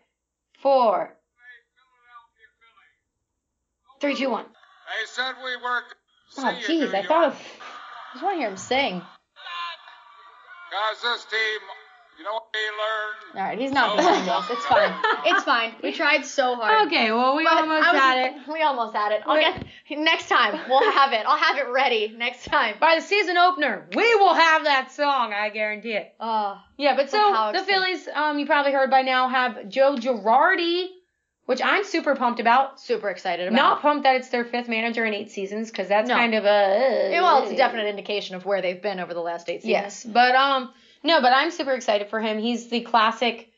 four, three, two, one. They said we were. Oh, jeez, I thought of. I just want to hear him sing. Cause this team, you know what we learned? All right, he's not listening to us. It's fine. It's fine. We tried so hard. Okay, well we But almost I was- had it. We almost had it. I'll Wait. get next time. We'll have it. I'll have it ready next time. By the season opener, we will have that song. I guarantee it. Oh, Yeah, but so How the exciting. Phillies, um, you probably heard by now, have Joe Girardi which I'm super pumped about. Super excited about. Not pumped that it's their fifth manager in eight seasons because that's No. kind of a well, it's a definite indication of where they've been over the last eight seasons. Yes, but um, no, but I'm super excited for him. He's the classic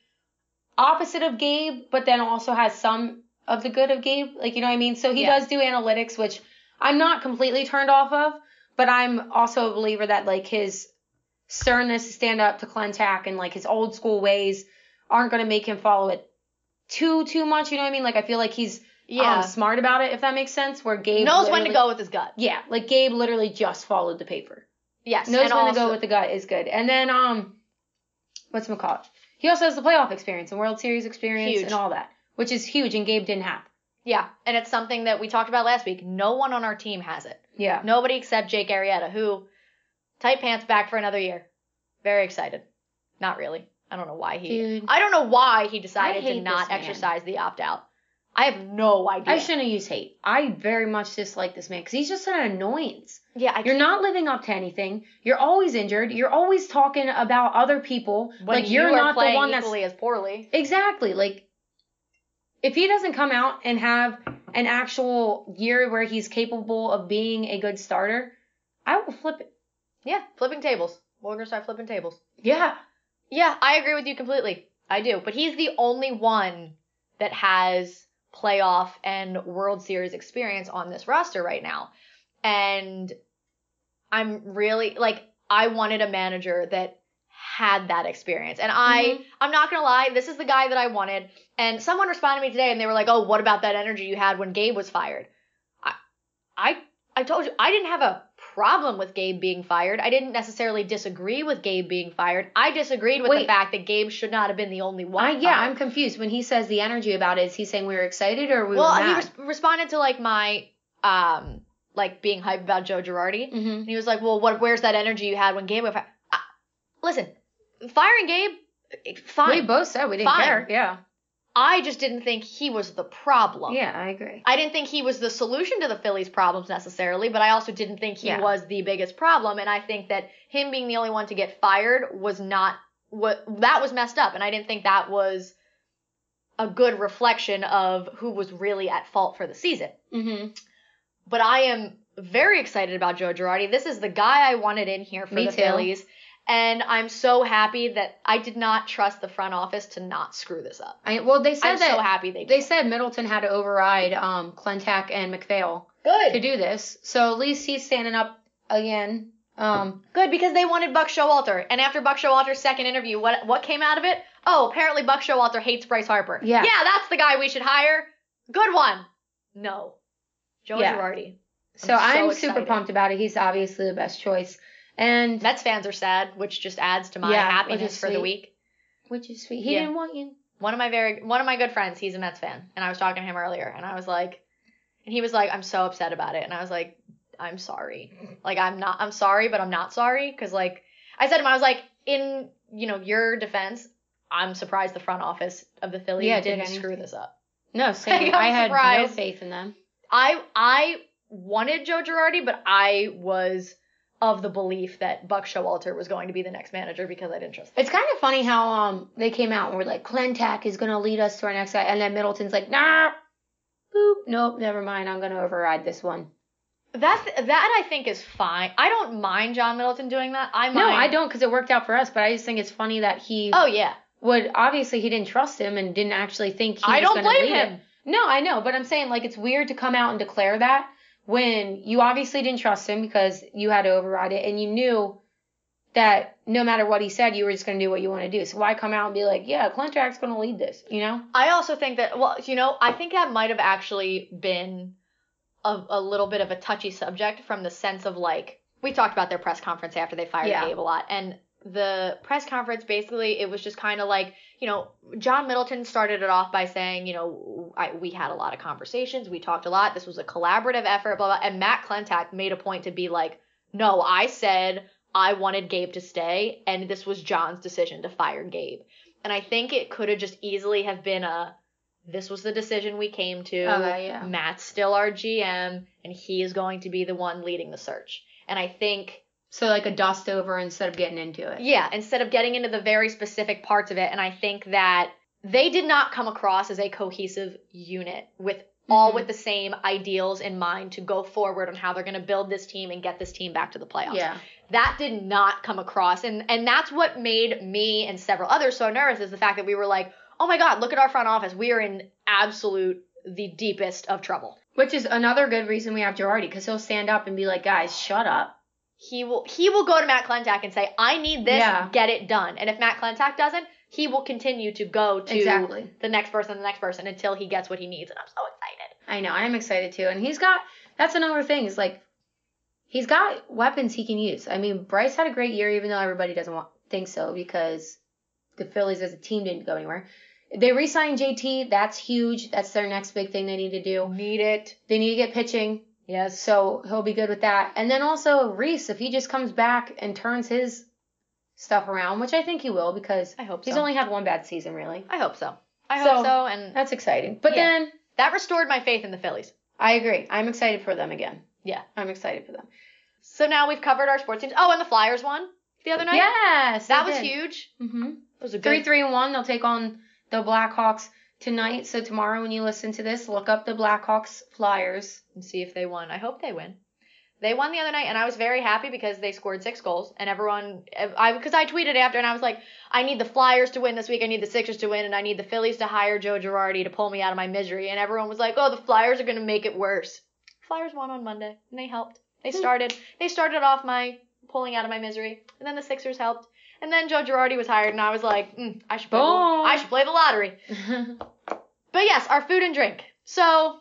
opposite of Gabe, but then also has some of the good of Gabe. Like you know what I mean? So he Yeah. does do analytics, which I'm not completely turned off of, but I'm also a believer that like his sternness to stand up to Klentak and like his old school ways aren't gonna make him follow it too too much. You know what I mean? Like I feel like he's Yeah. um, smart about it, if that makes sense. Where Gabe knows when to go with his gut. Yeah, like Gabe literally just followed the paper Yes. knows when also, to go with the gut is good. And then um, what's McCall? He also has the playoff experience and World Series experience Huge. and all that, which is huge. And Gabe didn't have. Yeah, and it's something that we talked about last week. No one on our team has it. Yeah. Nobody except Jake Arrieta, who tight pants back for another year. Very excited. Not really. I don't know why he. Dude. I don't know why he decided to not exercise the opt out. I have no idea. I shouldn't have used hate. I very much dislike this man because he's just an annoyance. Yeah, I You're not living up to anything. You're always injured. You're always talking about other people. when like you you're not the one that's equally as poorly. Exactly. Like, if he doesn't come out and have an actual year where he's capable of being a good starter, I will flip it. Yeah, flipping tables. We're gonna start flipping tables. Yeah. Yeah, I agree with you completely. I do. But he's the only one that has playoff and World Series experience on this roster right now. And I'm really like I wanted a manager that had that experience. And I Mhm. I'm not going to lie, this is the guy that I wanted. And someone responded to me today and they were like, "Oh, what about that energy you had when Gabe was fired?" I I I told you I didn't have a problem with Gabe being fired. I didn't necessarily disagree with Gabe being fired. I disagreed with the fact that Gabe should not have been the only one. I, yeah, fired. I'm confused. When he says the energy about it, is he saying we were excited or we well, were he res- responded to like my um like being hype about Joe Girardi. mm-hmm. And he was like, "Well, what? Where's that energy you had when Gabe got fired?" Listen, firing Gabe, fine. We both said we didn't Fine. care. Yeah. I just didn't think he was the problem. Yeah, I agree. I didn't think he was the solution to the Phillies' problems necessarily, but I also didn't think he Yeah. was the biggest problem. And I think that him being the only one to get fired was not what that was messed up. And I didn't think that was a good reflection of who was really at fault for the season. Mm-hmm. But I am very excited about Joe Girardi. This is the guy I wanted in here for Me the too. Phillies. And I'm so happy that I did not trust the front office to not screw this up. I, well, they said I'm that so happy they did. they said Middleton had to override um Klentak and MacPhail good. to do this. So at least he's standing up again. Um, Good because they wanted Buck Showalter, and after Buck Showalter's second interview, what what came out of it? Oh, apparently Buck Showalter hates Bryce Harper. Yeah. yeah, that's the guy we should hire. Good one. No, Joe Yeah. Girardi. so I'm I'm, so super pumped about it. He's obviously the best choice. And Mets fans are sad, which just adds to my Yeah, happiness for the week. which is sweet. He Yeah. didn't want you. One of my very one of my good friends, he's a Mets fan, and I was talking to him earlier, and I was like, and he was like, I'm so upset about it, and I was like, I'm sorry. Like I'm not, I'm sorry, but I'm not sorry, because like I said to him, I was like, in you know your defense, I'm surprised the front office of the Phillies Yeah, did didn't screw this up. No, same. I'm I had surprised. no faith in them. I I wanted Joe Girardi, but I was of the belief that Buck Showalter was going to be the next manager because I didn't trust. Him. It's kind of funny how um they came out and were like, Klentak is gonna lead us to our next guy, and then Middleton's like, nah, boop, nope, never mind, I'm gonna override this one. That that I think is fine. I don't mind John Middleton doing that. I mind. No, I don't, because it worked out for us. But I just think it's funny that he Oh yeah, would obviously he didn't trust him and didn't actually think he I was don't blame lead him. It. No, I know, but I'm saying like it's weird to come out and declare that when you obviously didn't trust him because you had to override it and you knew that no matter what he said, you were just gonna do what you want to do. So why come out and be like, yeah, Klentak's gonna lead this, you know? I also think that well, you know, I think that might have actually been a, a little bit of a touchy subject from the sense of like we talked about their press conference after they fired Yeah. Gabe a lot, and the press conference basically it was just kind of like you know John Middleton started it off by saying you know I, we had a lot of conversations, we talked a lot, this was a collaborative effort, blah blah, and Matt Klentak made a point to be like, no, I said I wanted Gabe to stay, and this was John's decision to fire Gabe. And I think it could have just easily have been a this was the decision we came to. Oh, okay, yeah. Matt's still our GM, and he is going to be the one leading the search. And I think, So like a dust over instead of getting into it. yeah, instead of getting into the very specific parts of it, and I think that they did not come across as a cohesive unit with all Mhm. with the same ideals in mind to go forward on how they're going to build this team and get this team back to the playoffs. Yeah. That did not come across and and that's what made me and several others so nervous is the fact that we were like, "Oh my god, look at our front office. We are in absolute the deepest of trouble." Which is another good reason we have Girardi because he'll stand up and be like, guys, shut up. He will he will go to Matt Klentak and say, "I need this, Yeah. get it done." And if Matt Klentak doesn't, he will continue to go to Exactly. the next person, the next person until he gets what he needs, and I'm so excited. I know. I'm excited too. And he's got, that's another thing is like, he's got weapons he can use. I mean, Bryce had a great year, even though everybody doesn't want, think so because the Phillies as a team didn't go anywhere. They re signed JT. That's huge. That's their next big thing they need to do. Need it. They need to get pitching. Yes. So he'll be good with that. And then also Rhys, if he just comes back and turns his stuff around, which I think he will because I hope so. he's only had one bad season really. I hope so. I So- hope so, and That's exciting. But Yeah. then that restored my faith in the Phillies. I agree. I'm excited for them again. Yeah. I'm excited for them. So now we've covered our sports teams. Oh, and the Flyers won the other night. Yes, that was huge. Mm-hmm. It was a Three, three, and one. They'll take on the Blackhawks tonight. So tomorrow, when you listen to this, look up the Blackhawks Flyers. and see if they won. I hope they win. They won the other night, and I was very happy because they scored six goals, and everyone, I because I tweeted after, and I was like, I need the Flyers to win this week, I need the Sixers to win, and I need the Phillies to hire Joe Girardi to pull me out of my misery, and everyone was like, oh, the Flyers are gonna make it worse. Flyers won on Monday, and they helped. They hmm. started, they started off my pulling out of my misery, and then the Sixers helped, and then Joe Girardi was hired, and I was like, mm, I should play, the, I should play the lottery. But yes, our food and drink. So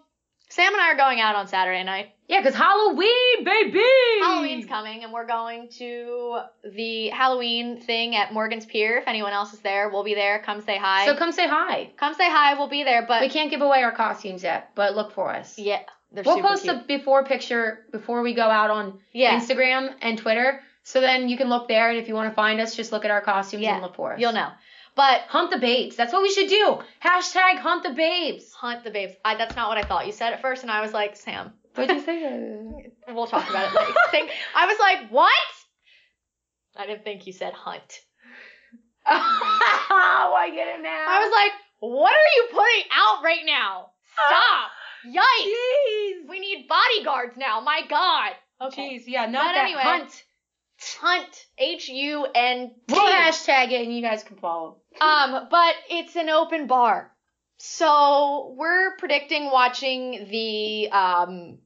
Sam and I are going out on Saturday night. yeah, because Halloween, baby. Halloween's coming, and we're going to the Halloween thing at Morgan's Pier. If anyone else is there, we'll be there. Come say hi. So come say hi. come say hi. We'll be there. But We can't give away our costumes yet, but look for us. yeah, they're We'll post cute. a before picture before we go out on yeah, Instagram and Twitter. So then you can look there, and if you want to find us, just look at our costumes Yeah, and look for us. you'll know. But Hunt the babes. That's what we should do. Hashtag hunt the babes. hunt the babes. I, that's not what I thought. You said at first, and I was like, Sam. What'd you say? We'll talk about it later. think I was like, what? I didn't think you said hunt. oh, I get it now. I was like, what are you putting out right now? Stop! Yikes! Jeez. We need bodyguards now. My God. Okay. Jeez, yeah, not But that anyway. hunt. Hunt. H U N T. We'll hashtag it and you guys can follow. Um, but it's an open bar. So we're predicting watching the um,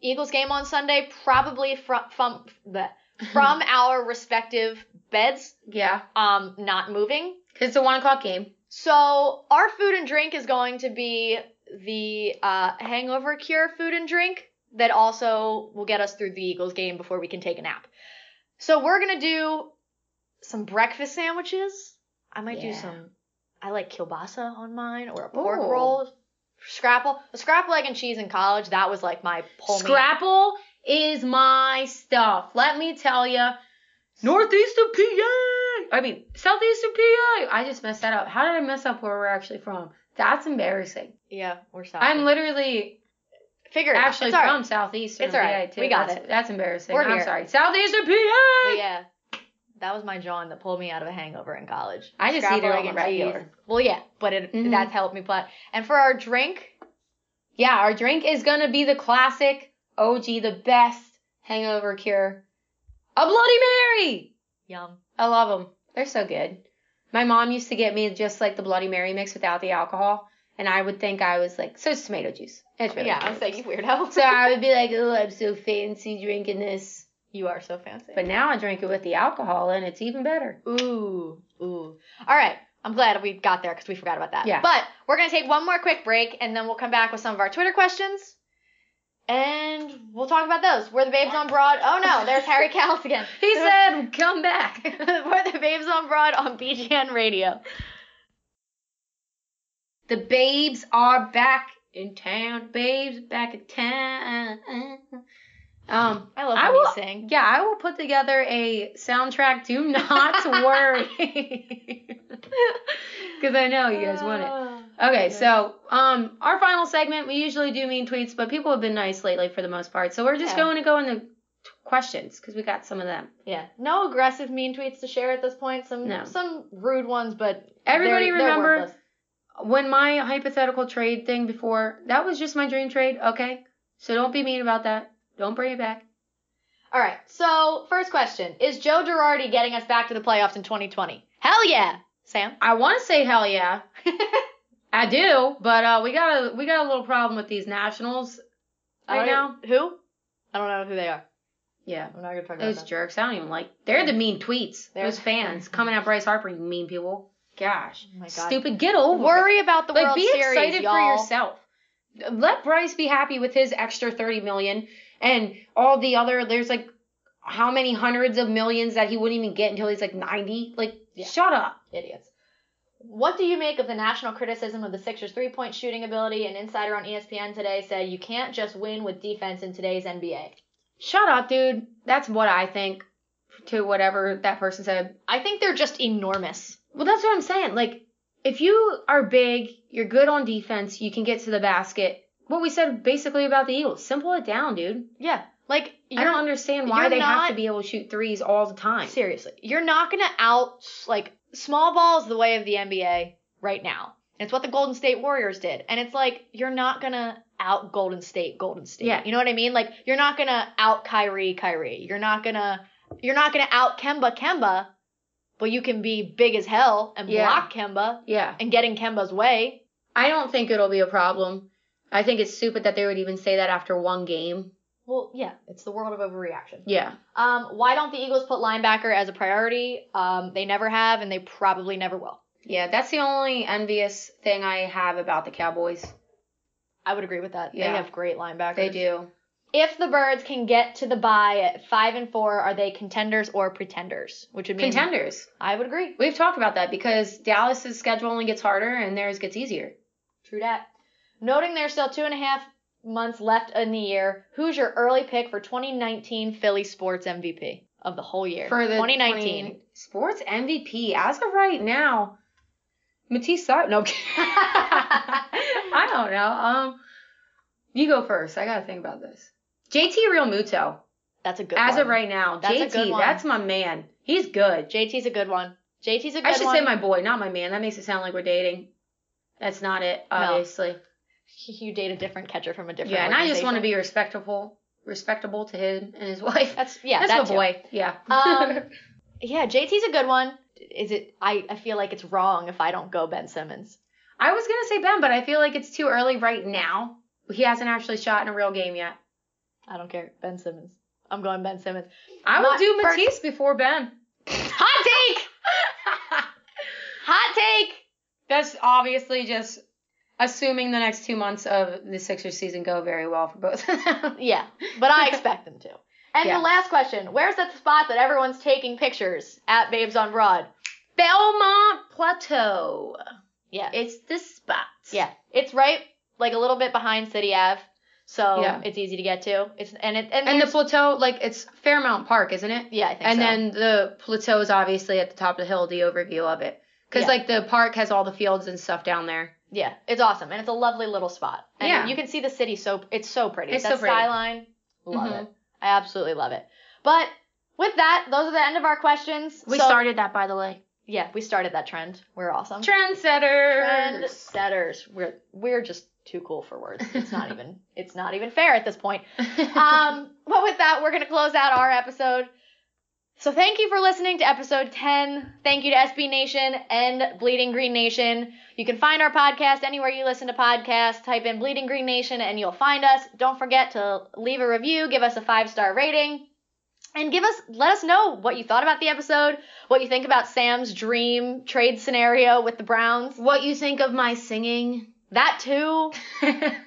Eagles game on Sunday, probably from from the, from our respective beds, Yeah, um, not moving. because it's a one o'clock game. So our food and drink is going to be the uh, hangover cure food and drink that also will get us through the Eagles game before we can take a nap. So we're gonna do some breakfast sandwiches. I might do some. I like kielbasa on mine or a pork Ooh. roll. Scrapple, a scrapple egg and cheese in college. That was like my pull. Scrapple is my stuff. Let me tell you. Northeast of PA. I mean, southeast of PA. I just messed that up. How did I mess up where we're actually from? That's embarrassing. Yeah, we're sorry. I'm literally figure it out. actually all right. from southeastern It's all right. PA too. We got that's, it. That's embarrassing. We're I'm here. sorry. Southeastern PA. But yeah, that was my John that pulled me out of a hangover in college. I just eat it egg on and a cheese. regular. Well, yeah, but it Mhm. that's helped me plot. And for our drink, Yeah, our drink is gonna be the classic OG, the best hangover cure. A Bloody Mary. yum. I love them. They're so good. My mom used to get me just like the Bloody Mary mix without the alcohol, and I would think I was like, so it's tomato juice. Really yeah, I was like, you weirdo. So I would be like, oh, I'm so fancy drinking this. you are so fancy. But now I drink it with the alcohol, and it's even better. ooh, ooh. All right. I'm glad we got there because we forgot about that. Yeah. But we're gonna take one more quick break and then we'll come back with some of our Twitter questions. And we'll talk about those. We're the babes on broad. Oh no, there's Harry Kalas again. He said, come back. We're the babes on broad on BGN Radio. The babes are back in town. Babes back in town. Um, I love I when will, you sing. yeah, I will put together a soundtrack. Do not worry, because I know you guys want it. Okay, so um, our final segment, we usually do mean tweets, but people have been nice lately for the most part. So we're just Yeah. going to go into t- questions because we got some of them. Yeah, no aggressive mean tweets to share at this point. Some No. some rude ones, but Everybody they're- they're remember- worthless. When my hypothetical trade thing before, that was just my dream trade, okay? So don't be mean about that. Don't bring it back. All right. So first question: Is Joe Girardi getting us back to the playoffs in 2020? Hell yeah, Sam. I want to say hell yeah. I do, but uh, we got a we got a little problem with these Nationals right now. who? I don't know who they are. Yeah, I'm not gonna talk about those jerks. I don't even like. They're the mean tweets. They're- Those fans coming at Bryce Harper. You mean people? Gosh, Oh my God. stupid. Get over. it. Worry about the like World be Series, excited y'all. for yourself. Let Bryce be happy with his extra thirty million and all the other. There's like how many hundreds of millions that he wouldn't even get until he's like ninety. Like Yeah. shut up. Idiots. What do you make of the national criticism of the Sixers' three-point shooting ability? An insider on ESPN today said you can't just win with defense in today's NBA. Shut up, dude. That's what I think. To whatever that person said. I think they're just enormous. Well, that's what I'm saying. Like, if you are big, you're good on defense, you can get to the basket. What we said basically about the Eagles. Simple it down, dude. Yeah, like I don't understand why they have to be able to shoot threes all the time. Seriously, you're not gonna out like small ball is the way of the NBA right now. And it's what the Golden State Warriors did, and it's like you're not gonna out Golden State, Golden State. Yeah. you know what I mean? Like you're not gonna out Kyrie, Kyrie. You're not gonna you're not gonna out Kemba, Kemba. But you can be big as hell and Yeah. block Kemba Yeah. and get in Kemba's way. I don't think it'll be a problem. I think it's stupid that they would even say that after one game. Well, yeah, it's the world of overreaction. Yeah. Um, why don't the Eagles put linebacker as a priority? Um, they never have, and they probably never will. Yeah, that's the only envious thing I have about the Cowboys. I would agree with that. Yeah. They have great linebackers. They do. If the Birds can get to the bye at five and four, are they contenders or pretenders? Which would mean Contenders. I would agree. We've talked about that because Dallas's schedule only gets harder and theirs gets easier. True that. Noting there's still two and a half months left in the year, who's your early pick for 2019 Philly Sports MVP of the whole year? For the 2019. 20 sports MVP as of right now, Matisse Thybulle. No. I don't know. Um, you go first. I gotta think about this. JT Realmuto. That's a good one. As one. of right now, That's a JT, good one. that's my man. He's good. JT's a good one. JT's a good one. I should one. say my boy, not my man. That makes it sound like we're dating. That's not it, obviously. No. You date a different catcher from a different yeah, and I just want to be respectable, respectable to him and his wife. That's yeah, that's that's my boy. Yeah. Um, Yeah, JT's a good one. Is it? I I feel like it's wrong if I don't go Ben Simmons. I was gonna say Ben, but I feel like it's too early right now. He hasn't actually shot in a real game yet. I don't care. Ben Simmons. I'm going Ben Simmons. I would My do first- Matisse before Ben. Hot take. Hot take. That's obviously just assuming the next two months of the Sixers season go very well for both of them. Yeah, but I expect them to. And Yeah. the last question: Where's that spot that everyone's taking pictures at Babes on Broad? Belmont Plateau. Yeah, It's the spot. yeah, it's right like a little bit behind City Ave, so Yeah. it's easy to get to. It's and it and, And the plateau, like it's Fairmount Park, isn't it? yeah, I think so. And so. then the plateau is obviously at the top of the hill, the overview of it. Because Yeah. like the park has all the fields and stuff down there. Yeah, it's awesome, and it's a lovely little spot. And Yeah. you can see the city so it's so pretty. It's that so pretty. skyline, love Mhm. it. I absolutely love it. But with that, those are the end of our questions. We So- started that, by the way. Yeah, we started that trend. We're awesome. Trendsetters. Trendsetters. We're we're just too cool for words. It's not even it's not even fair at this point. Um, but with that, we're gonna close out our episode. So thank you for listening to episode 10. Thank you to SB Nation and Bleeding Green Nation. You can find our podcast anywhere you listen to podcasts. Type in Bleeding Green Nation and you'll find us. Don't forget to leave a review, give us a five star rating, and give us let us know what you thought about the episode, what you think about Sam's dream trade scenario with the Browns. what you think of my singing? That too.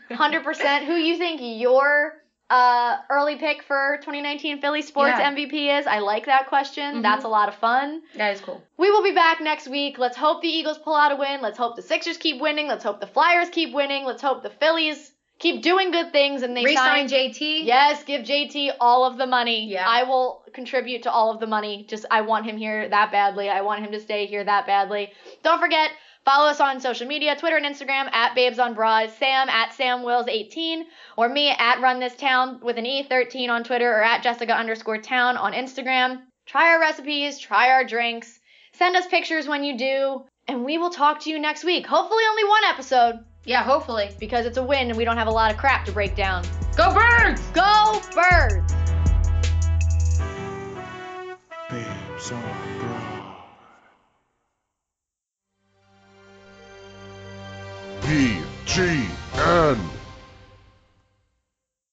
100% who you think your uh, early pick for 2019 Philly Sports Yeah. MVP is. I like that question. Mhm. That's a lot of fun. that is cool. We will be back next week. Let's hope the Eagles pull out a win. Let's hope the Sixers keep winning. Let's hope the Flyers keep winning. Let's hope the Phillies keep doing good things and they Resign sign JT. Yes, give JT all of the money. Yeah. I will contribute to all of the money. Just I want him here that badly. I want him to stay here that badly. Don't forget, follow us on social media, Twitter and Instagram at Babes on Broad, Sam at Sam Wills 18, or me at Run This Town with an E13 on Twitter or at Jessica underscore town on Instagram. Try our recipes, try our drinks. Send us pictures when you do. And we will talk to you next week. Hopefully, only one episode Yeah, hopefully. because it's a win and we don't have a lot of crap to break down. Go birds! Go, birds! Babes G